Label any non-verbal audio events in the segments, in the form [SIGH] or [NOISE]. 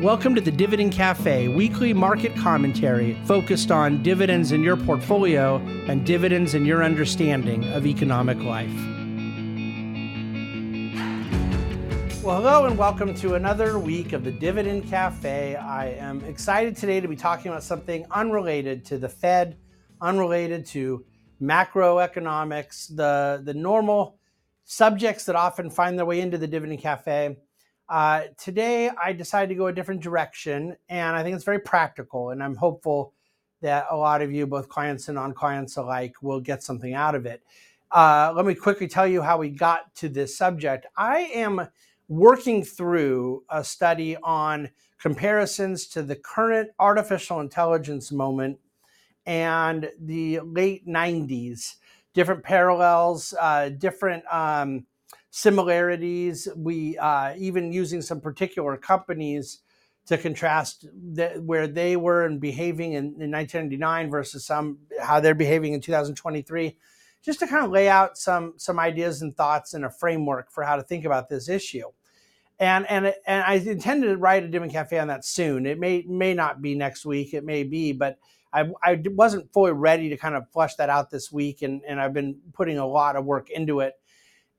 Welcome to the Dividend Cafe, weekly market commentary focused on dividends in your portfolio and dividends in your understanding of economic life. Well, hello and welcome to another week of the Dividend Cafe. I am excited today to be talking about something unrelated to the Fed, unrelated to macroeconomics, the, the normal subjects that often find their way into the Dividend Cafe. Uh, today, I decided to go a different direction, and I think it's very practical, and I'm hopeful that a lot of you, both clients and non clients alike, will get something out of it. Uh, let me quickly tell you how we got to this subject. I am working through a study on comparisons to the current artificial intelligence moment and the late 90s, different parallels, uh, different. Um, similarities. We uh, even using some particular companies to contrast the, where they were and behaving in, in 1999 versus some how they're behaving in 2023, just to kind of lay out some some ideas and thoughts and a framework for how to think about this issue. And and and I intended to write a Dividend Cafe on that soon. It may may not be next week. It may be, but I, I wasn't fully ready to kind of flesh that out this week, and, and I've been putting a lot of work into it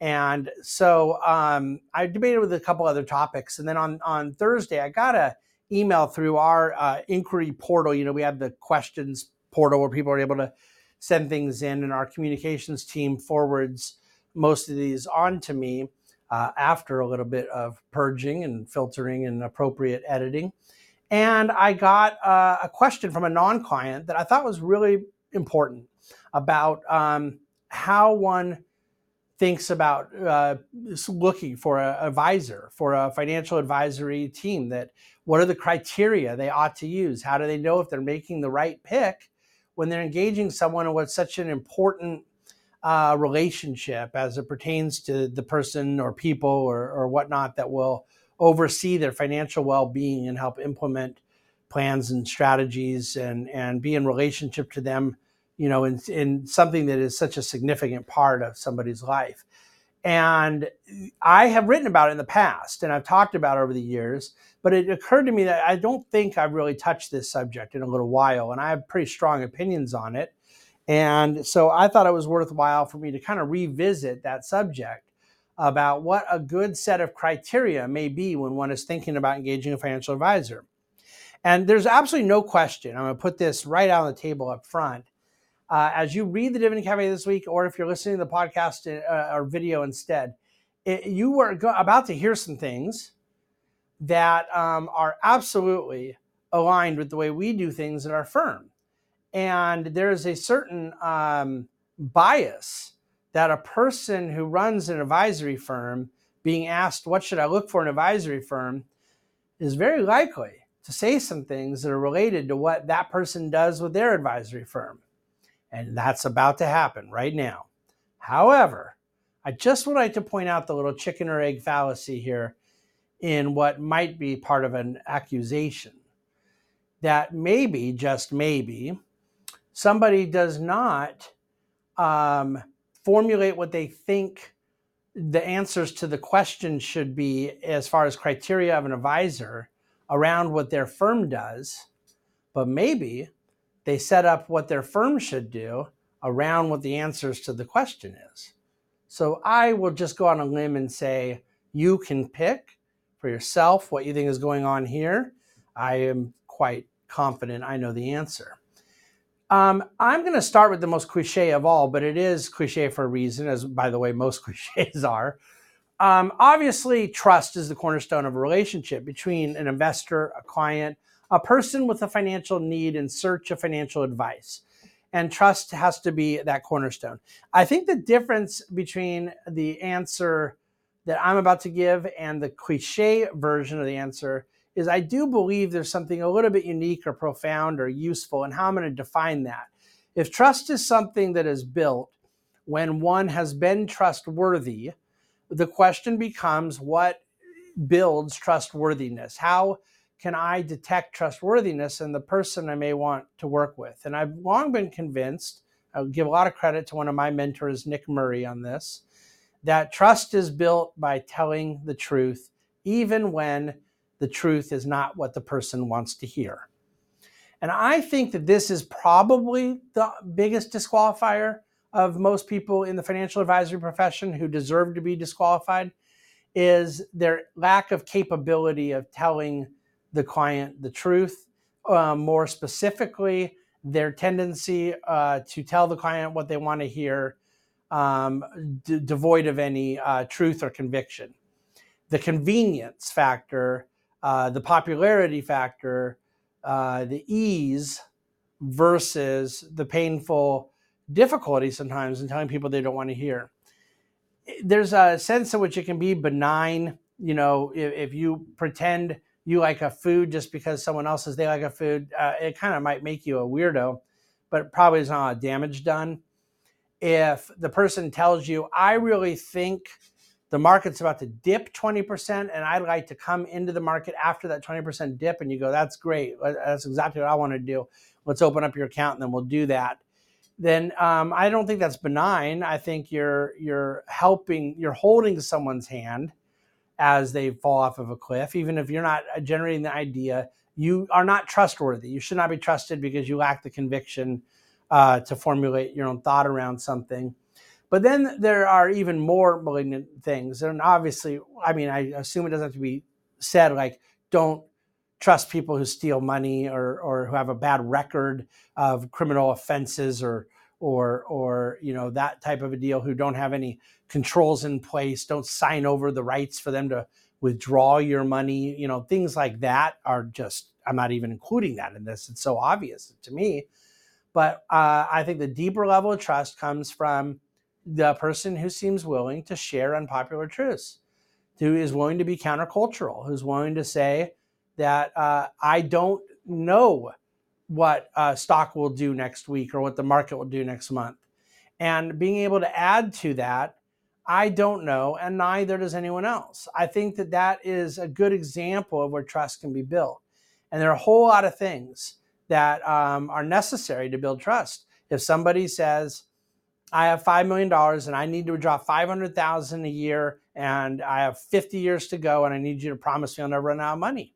and so um, I debated with a couple other topics. And then on, on Thursday, I got a email through our uh, inquiry portal. You know, we have the questions portal where people are able to send things in, and our communications team forwards most of these on to me uh, after a little bit of purging and filtering and appropriate editing. And I got uh, a question from a non client that I thought was really important about um, how one thinks about uh, looking for an advisor, for a financial advisory team, that what are the criteria they ought to use? How do they know if they're making the right pick when they're engaging someone in what's such an important uh, relationship as it pertains to the person or people or, or whatnot that will oversee their financial well-being and help implement plans and strategies and, and be in relationship to them you know, in, in something that is such a significant part of somebody's life. And I have written about it in the past and I've talked about it over the years, but it occurred to me that I don't think I've really touched this subject in a little while. And I have pretty strong opinions on it. And so I thought it was worthwhile for me to kind of revisit that subject about what a good set of criteria may be when one is thinking about engaging a financial advisor. And there's absolutely no question, I'm going to put this right on the table up front, uh, as you read the Dividend Cafe this week, or if you're listening to the podcast uh, or video instead, it, you are go- about to hear some things that um, are absolutely aligned with the way we do things at our firm. And there is a certain um, bias that a person who runs an advisory firm being asked, What should I look for in an advisory firm? is very likely to say some things that are related to what that person does with their advisory firm. And that's about to happen right now. However, I just would like to point out the little chicken or egg fallacy here in what might be part of an accusation that maybe, just maybe, somebody does not um, formulate what they think the answers to the question should be as far as criteria of an advisor around what their firm does, but maybe they set up what their firm should do around what the answers to the question is. So I will just go on a limb and say you can pick for yourself what you think is going on here. I am quite confident I know the answer. Um, I'm going to start with the most cliche of all, but it is cliche for a reason, as by the way, most [LAUGHS] cliches are. Um, obviously, trust is the cornerstone of a relationship between an investor, a client, a person with a financial need in search of financial advice. And trust has to be that cornerstone. I think the difference between the answer that I'm about to give and the cliche version of the answer is I do believe there's something a little bit unique or profound or useful in how I'm going to define that. If trust is something that is built when one has been trustworthy, the question becomes what builds trustworthiness? How can I detect trustworthiness in the person I may want to work with? And I've long been convinced, I'll give a lot of credit to one of my mentors, Nick Murray, on this, that trust is built by telling the truth, even when the truth is not what the person wants to hear. And I think that this is probably the biggest disqualifier of most people in the financial advisory profession who deserve to be disqualified is their lack of capability of telling the client the truth. Uh, more specifically, their tendency uh, to tell the client what they want to hear, um, d- devoid of any uh, truth or conviction. The convenience factor, uh, the popularity factor, uh, the ease versus the painful difficulty sometimes in telling people they don't want to hear. There's a sense in which it can be benign. You know, if, if you pretend you like a food just because someone else says they like a food, uh, it kind of might make you a weirdo, but probably is not a damage done. If the person tells you, I really think the market's about to dip 20% and I'd like to come into the market after that 20% dip, and you go, that's great. That's exactly what I want to do. Let's open up your account and then we'll do that. Then um, I don't think that's benign. I think you're you're helping, you're holding someone's hand as they fall off of a cliff, even if you're not uh, generating the idea. You are not trustworthy. You should not be trusted because you lack the conviction uh, to formulate your own thought around something. But then there are even more malignant things. And obviously, I mean, I assume it doesn't have to be said like, don't trust people who steal money or, or who have a bad record of criminal offenses or or or you know that type of a deal who don't have any controls in place don't sign over the rights for them to withdraw your money you know things like that are just i'm not even including that in this. It's so obvious to me. But uh, i think the deeper level of trust comes from the person who seems willing to share unpopular truths who is willing to be countercultural who's willing to say that uh, i don't know what uh, stock will do next week or what the market will do next month. And being able to add to that, I don't know, and neither does anyone else. I think that that is a good example of where trust can be built. And there are a whole lot of things that um, are necessary to build trust. If somebody says, I have $5 million and I need to withdraw 500,000 a year and I have 50 years to go and I need you to promise me I'll never run out of money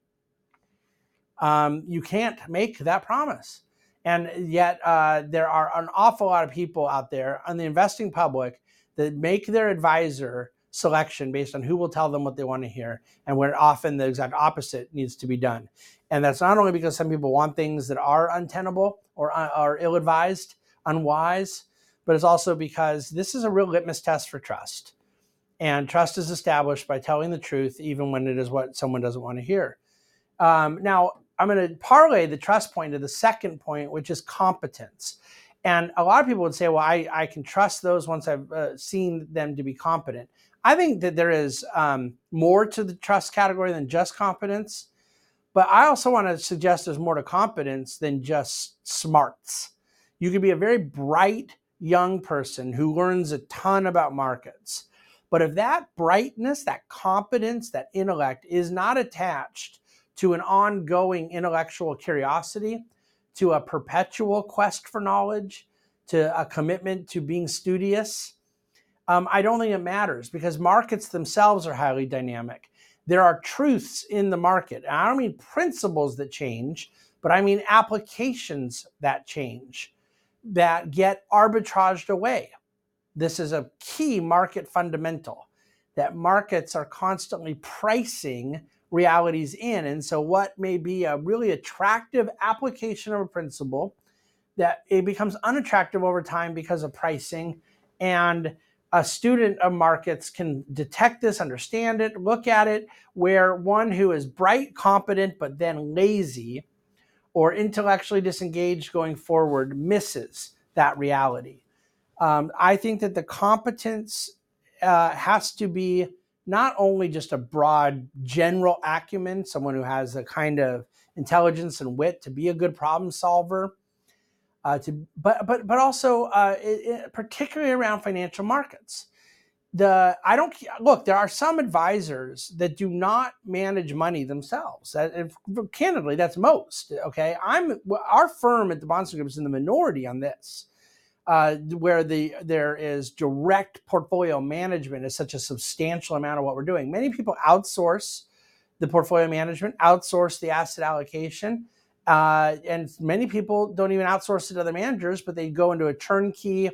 um, you can't make that promise. And yet, uh, there are an awful lot of people out there on the investing public that make their advisor selection based on who will tell them what they want to hear, and where often the exact opposite needs to be done. And that's not only because some people want things that are untenable or uh, are ill advised, unwise, but it's also because this is a real litmus test for trust. And trust is established by telling the truth, even when it is what someone doesn't want to hear. Um, now, I'm going to parlay the trust point to the second point, which is competence. And a lot of people would say, well, I, I can trust those once I've uh, seen them to be competent. I think that there is um, more to the trust category than just competence. But I also want to suggest there's more to competence than just smarts. You could be a very bright young person who learns a ton about markets. But if that brightness, that competence, that intellect is not attached to an ongoing intellectual curiosity, to a perpetual quest for knowledge, to a commitment to being studious, um, I don't think it matters because markets themselves are highly dynamic. There are truths in the market. And I don't mean principles that change, but I mean applications that change, that get arbitraged away. This is a key market fundamental that markets are constantly pricing realities in. And so, what may be a really attractive application of a principle that it becomes unattractive over time because of pricing. And a student of markets can detect this, understand it, look at it, where one who is bright, competent, but then lazy or intellectually disengaged going forward misses that reality. Um, I think that the competence uh, has to be not only just a broad general acumen, someone who has a kind of intelligence and wit to be a good problem solver, uh, to but but but also uh, it, it, particularly around financial markets. The I don't look. There are some advisors that do not manage money themselves. That, candidly, that's most. Okay, I'm our firm at the Bahnsen Group is in the minority on this uh, where the there is direct portfolio management is such a substantial amount of what we're doing. Many people outsource the portfolio management, outsource the asset allocation. Uh, and many people don't even outsource it to other managers, but they go into a turnkey,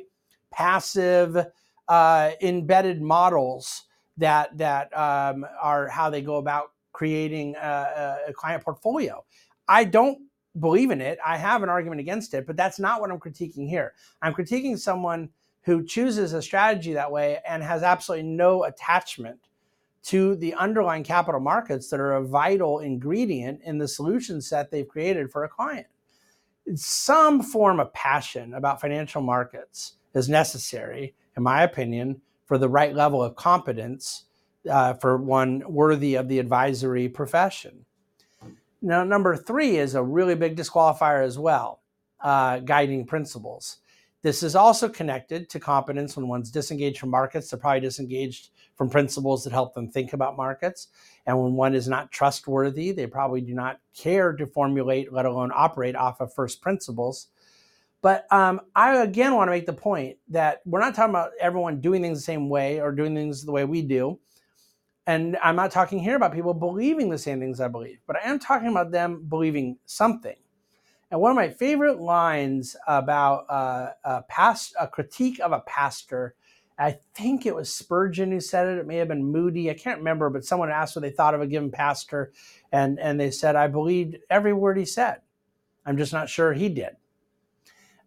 passive, uh, embedded models that that um, are how they go about creating a, a client portfolio. I don't believe in it. I have an argument against it, but that's not what I'm critiquing here. I'm critiquing someone who chooses a strategy that way and has absolutely no attachment to the underlying capital markets that are a vital ingredient in the solution set they've created for a client. Some form of passion about financial markets is necessary, in my opinion, for the right level of competence uh, for one worthy of the advisory profession. Now, number three is a really big disqualifier as well uh, guiding principles. This is also connected to competence when one's disengaged from markets. They're probably disengaged from principles that help them think about markets. And when one is not trustworthy, they probably do not care to formulate, let alone operate off of first principles. But um, I again want to make the point that we're not talking about everyone doing things the same way or doing things the way we do. And I'm not talking here about people believing the same things I believe, but I am talking about them believing something. And one of my favorite lines about uh, a, past, a critique of a pastor, I think it was Spurgeon who said it. It may have been Moody. I can't remember, but someone asked what they thought of a given pastor, and and they said, "I believed every word he said. I'm just not sure he did."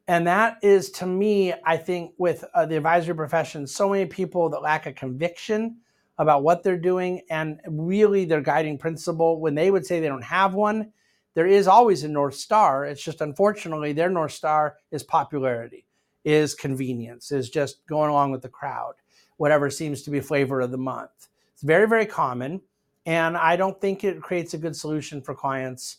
And that is, to me, I think, with uh, the advisory profession, so many people that lack a conviction about what they're doing and really their guiding principle when they would say they don't have one there is always a north star. It's just unfortunately their north star is popularity is convenience is just going along with the crowd whatever seems to be flavor of the month. It's very very common and i don't think it creates a good solution for clients.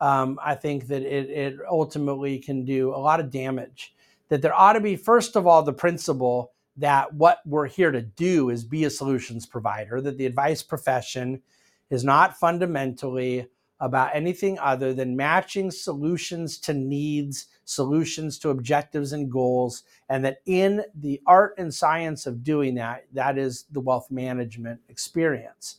Um, i think that it, it ultimately can do a lot of damage. That there ought to be first of all the principle that what we're here to do is be a solutions provider, that the advice profession is not fundamentally about anything other than matching solutions to needs, solutions to objectives and goals, and that in the art and science of doing that, that is the wealth management experience.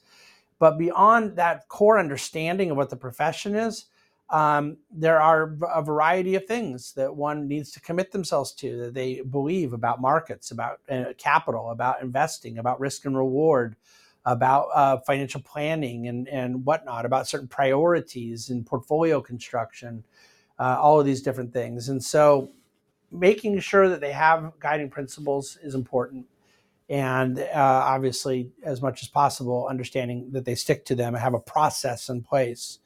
But beyond that core understanding of what the profession is, um, there are a variety of things that one needs to commit themselves to that they believe about markets, about uh, capital, about investing, about risk and reward, about uh, financial planning and, and whatnot, about certain priorities and portfolio construction, uh, all of these different things. And so making sure that they have guiding principles is important. And uh, obviously, as much as possible, understanding that they stick to them and have a process in place.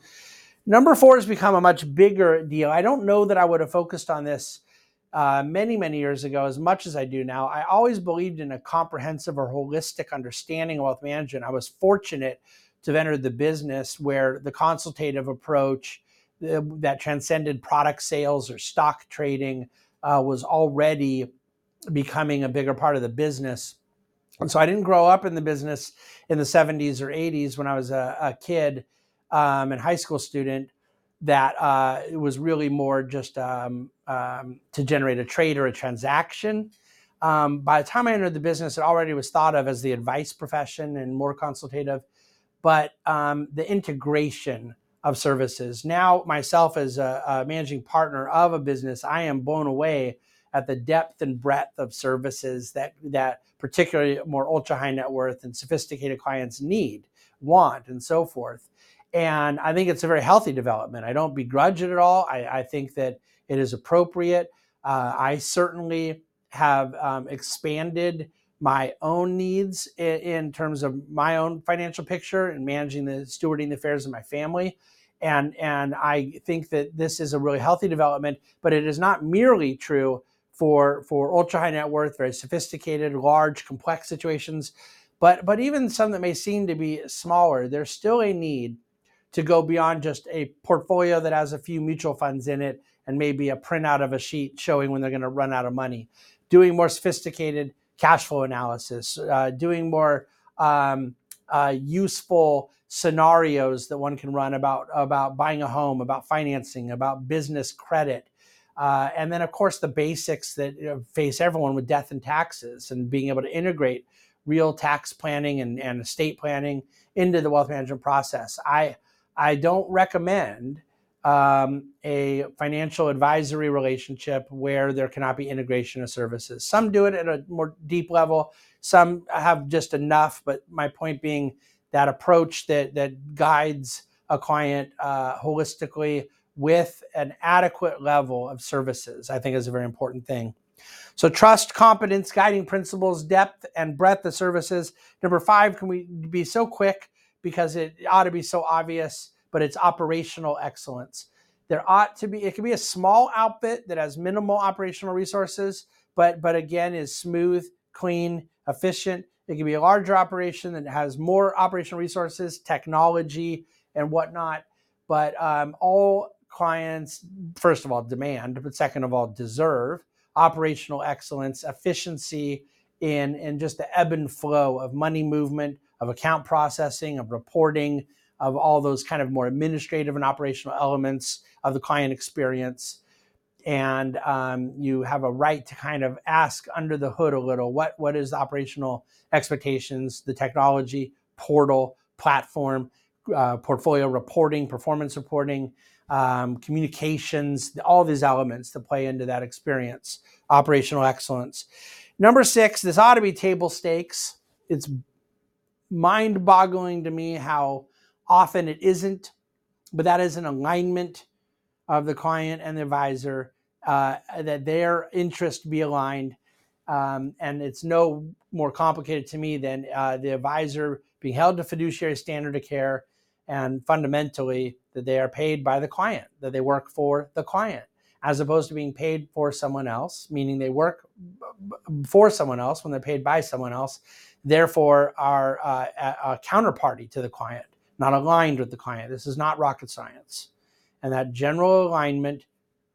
Number four has become a much bigger deal. I don't know that I would have focused on this uh, many, many years ago as much as I do now. I always believed in a comprehensive or holistic understanding of wealth management. I was fortunate to have entered the business where the consultative approach uh, that transcended product sales or stock trading uh, was already becoming a bigger part of the business. And so I didn't grow up in the business in the 70s or 80s when I was a, a kid um, and high school student that uh, was really more just um, um, to generate a trade or a transaction. Um, by the time I entered the business, it already was thought of as the advice profession and more consultative. But um, the integration of services. Now, myself as a, a managing partner of a business, I am blown away at the depth and breadth of services that that particularly more ultra high net worth and sophisticated clients need, want, and so forth. And I think it's a very healthy development. I don't begrudge it at all. I, I think that it is appropriate. Uh, I certainly have um, expanded my own needs in, in, terms of my own financial picture and managing the stewarding the affairs of my family. And, and I think that this is a really healthy development, but it is not merely true for, for ultra high net worth, very sophisticated, large, complex situations. But, but even some that may seem to be smaller, there's still a need to go beyond just a portfolio that has a few mutual funds in it and maybe a printout of a sheet showing when they're going to run out of money. Doing more sophisticated cash flow analysis, uh, doing more um, uh, useful scenarios that one can run about about buying a home, about financing, about business credit, uh, and then of course the basics that you know, face everyone with death and taxes and being able to integrate real tax planning and, and estate planning into the wealth management process. I I don't recommend um, a financial advisory relationship where there cannot be integration of services. Some do it at a more deep level. Some have just enough. But my point being that approach that that guides a client uh, holistically with an adequate level of services, I think is a very important thing. So trust, competence, guiding principles, depth and breadth of services. Number five, can we be so quick because it ought to be so obvious, but it's operational excellence. There ought to be, it can be a small outfit that has minimal operational resources, but but again is smooth, clean, efficient. It can be a larger operation that has more operational resources, technology, and whatnot. But um, all clients, first of all, demand, but second of all, deserve operational excellence, efficiency in, in just the ebb and flow of money movement, of account processing, of reporting, of all those kind of more administrative and operational elements of the client experience. And um, you have a right to kind of ask under the hood a little what, what is the operational expectations, the technology, portal, platform, uh, portfolio reporting, performance reporting, um, communications, all these elements that play into that experience, operational excellence. Number six, this ought to be table stakes. It's mind boggling to me how often it isn't, but that is an alignment of the client and the advisor, uh, that their interest be aligned. Um, and it's no more complicated to me than uh, the advisor being held to fiduciary standard of care and fundamentally that they are paid by the client, that they work for the client, as opposed to being paid for someone else, meaning they work for someone else when they're paid by someone else, therefore are uh, a, a counterparty to the client, not aligned with the client. This is not rocket science. And that general alignment,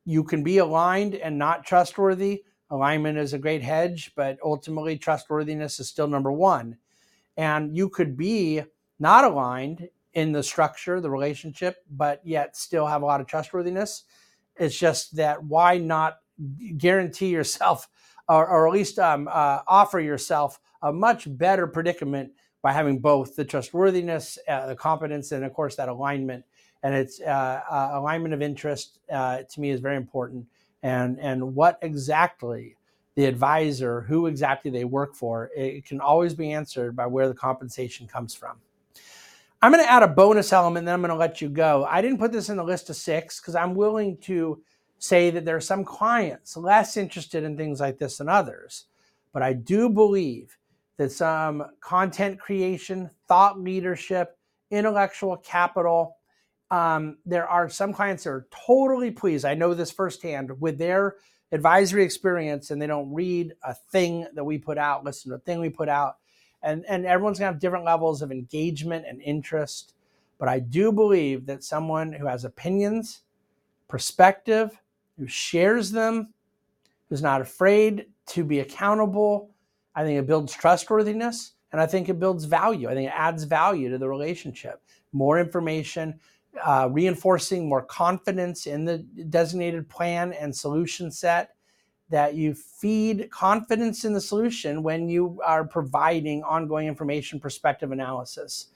you can be aligned and not trustworthy. Alignment is a great hedge, but ultimately, trustworthiness is still number one. And you could be not aligned in the structure, the relationship, but yet still have a lot of trustworthiness. It's just that why not guarantee yourself, or, or at least um, uh, offer yourself a much better predicament by having both the trustworthiness, uh, the competence, and of course that alignment. And it's uh, uh alignment of interest uh, to me is very important. And and what exactly the advisor, who exactly they work for, it can always be answered by where the compensation comes from. I'm going to add a bonus element, then I'm going to let you go. I didn't put this in the list of six because I'm willing to say that there are some clients less interested in things like this than others. But I do believe that some content creation, thought leadership, intellectual capital, um, there are some clients that are totally pleased. I know this firsthand with their advisory experience, and they don't read a thing that we put out, listen to a thing we put out and and everyone's gonna have different levels of engagement and interest. But I do believe that someone who has opinions, perspective, who shares them, who's not afraid to be accountable, I think it builds trustworthiness and I think it builds value. I think it adds value to the relationship. More information, uh, reinforcing more confidence in the designated plan and solution set that you feed confidence in the solution when you are providing ongoing information perspective analysis.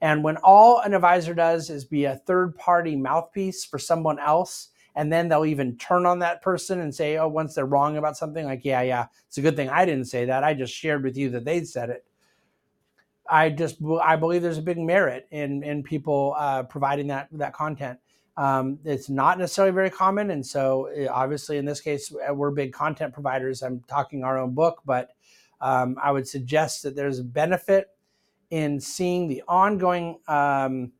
And when all an advisor does is be a third party mouthpiece for someone else, and then they'll even turn on that person and say, oh, once they're wrong about something, like, yeah, yeah, it's a good thing I didn't say that. I just shared with you that they said it. I just I believe there's a big merit in in people uh, providing that that content. Um, it's not necessarily very common. And so, eh, obviously, in this case, eh, we're big content providers. I'm talking our own book, but um, I would suggest that there's a benefit in seeing the ongoing um,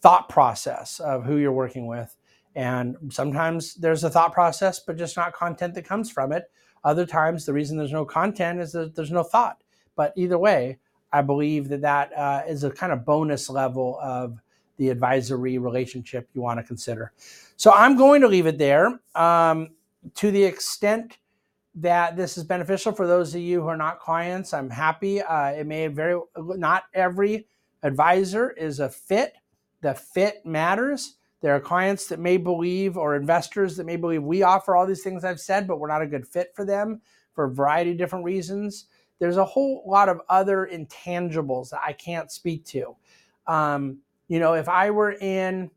thought process of who you're working with. And sometimes there's a thought process, but just not content that comes from it. Other times, the reason there's no content is that there's no thought. But either way, I believe that that uh, is a kind of bonus level of the advisory relationship you want to consider. So I'm going to leave it there. Um, to the extent that this is beneficial for those of you who are not clients, I'm happy. Uh, it may very not every advisor is a fit. The fit matters. There are clients that may believe, or investors that may believe we offer all these things I've said, but we're not a good fit for them for a variety of different reasons there's a whole lot of other intangibles that I can't speak to. Um, you know, if I were in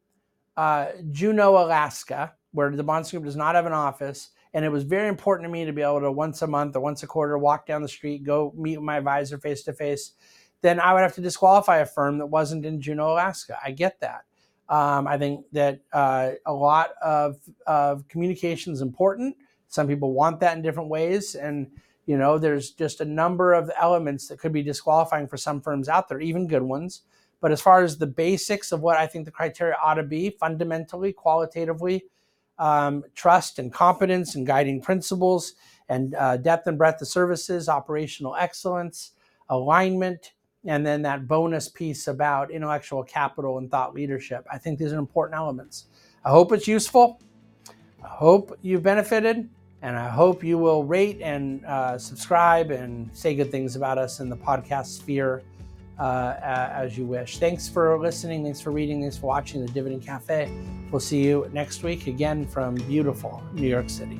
uh, Juneau, Alaska, where the Bahnsen Group does not have an office, and it was very important to me to be able to once a month or once a quarter walk down the street, go meet my advisor face to face, then I would have to disqualify a firm that wasn't in Juneau, Alaska. I get that. Um, I think that uh, a lot of, of communication is important. Some people want that in different ways. And, you know, there's just a number of elements that could be disqualifying for some firms out there, even good ones. But as far as the basics of what I think the criteria ought to be, fundamentally, qualitatively, um, trust and competence and guiding principles and uh, depth and breadth of services, operational excellence, alignment, and then that bonus piece about intellectual capital and thought leadership. I think these are important elements. I hope it's useful. I hope you've benefited, and I hope you will rate and uh, subscribe and say good things about us in the podcast sphere uh, as you wish. Thanks for listening. Thanks for reading. Thanks for watching the Dividend Cafe. We'll see you next week again from beautiful New York City.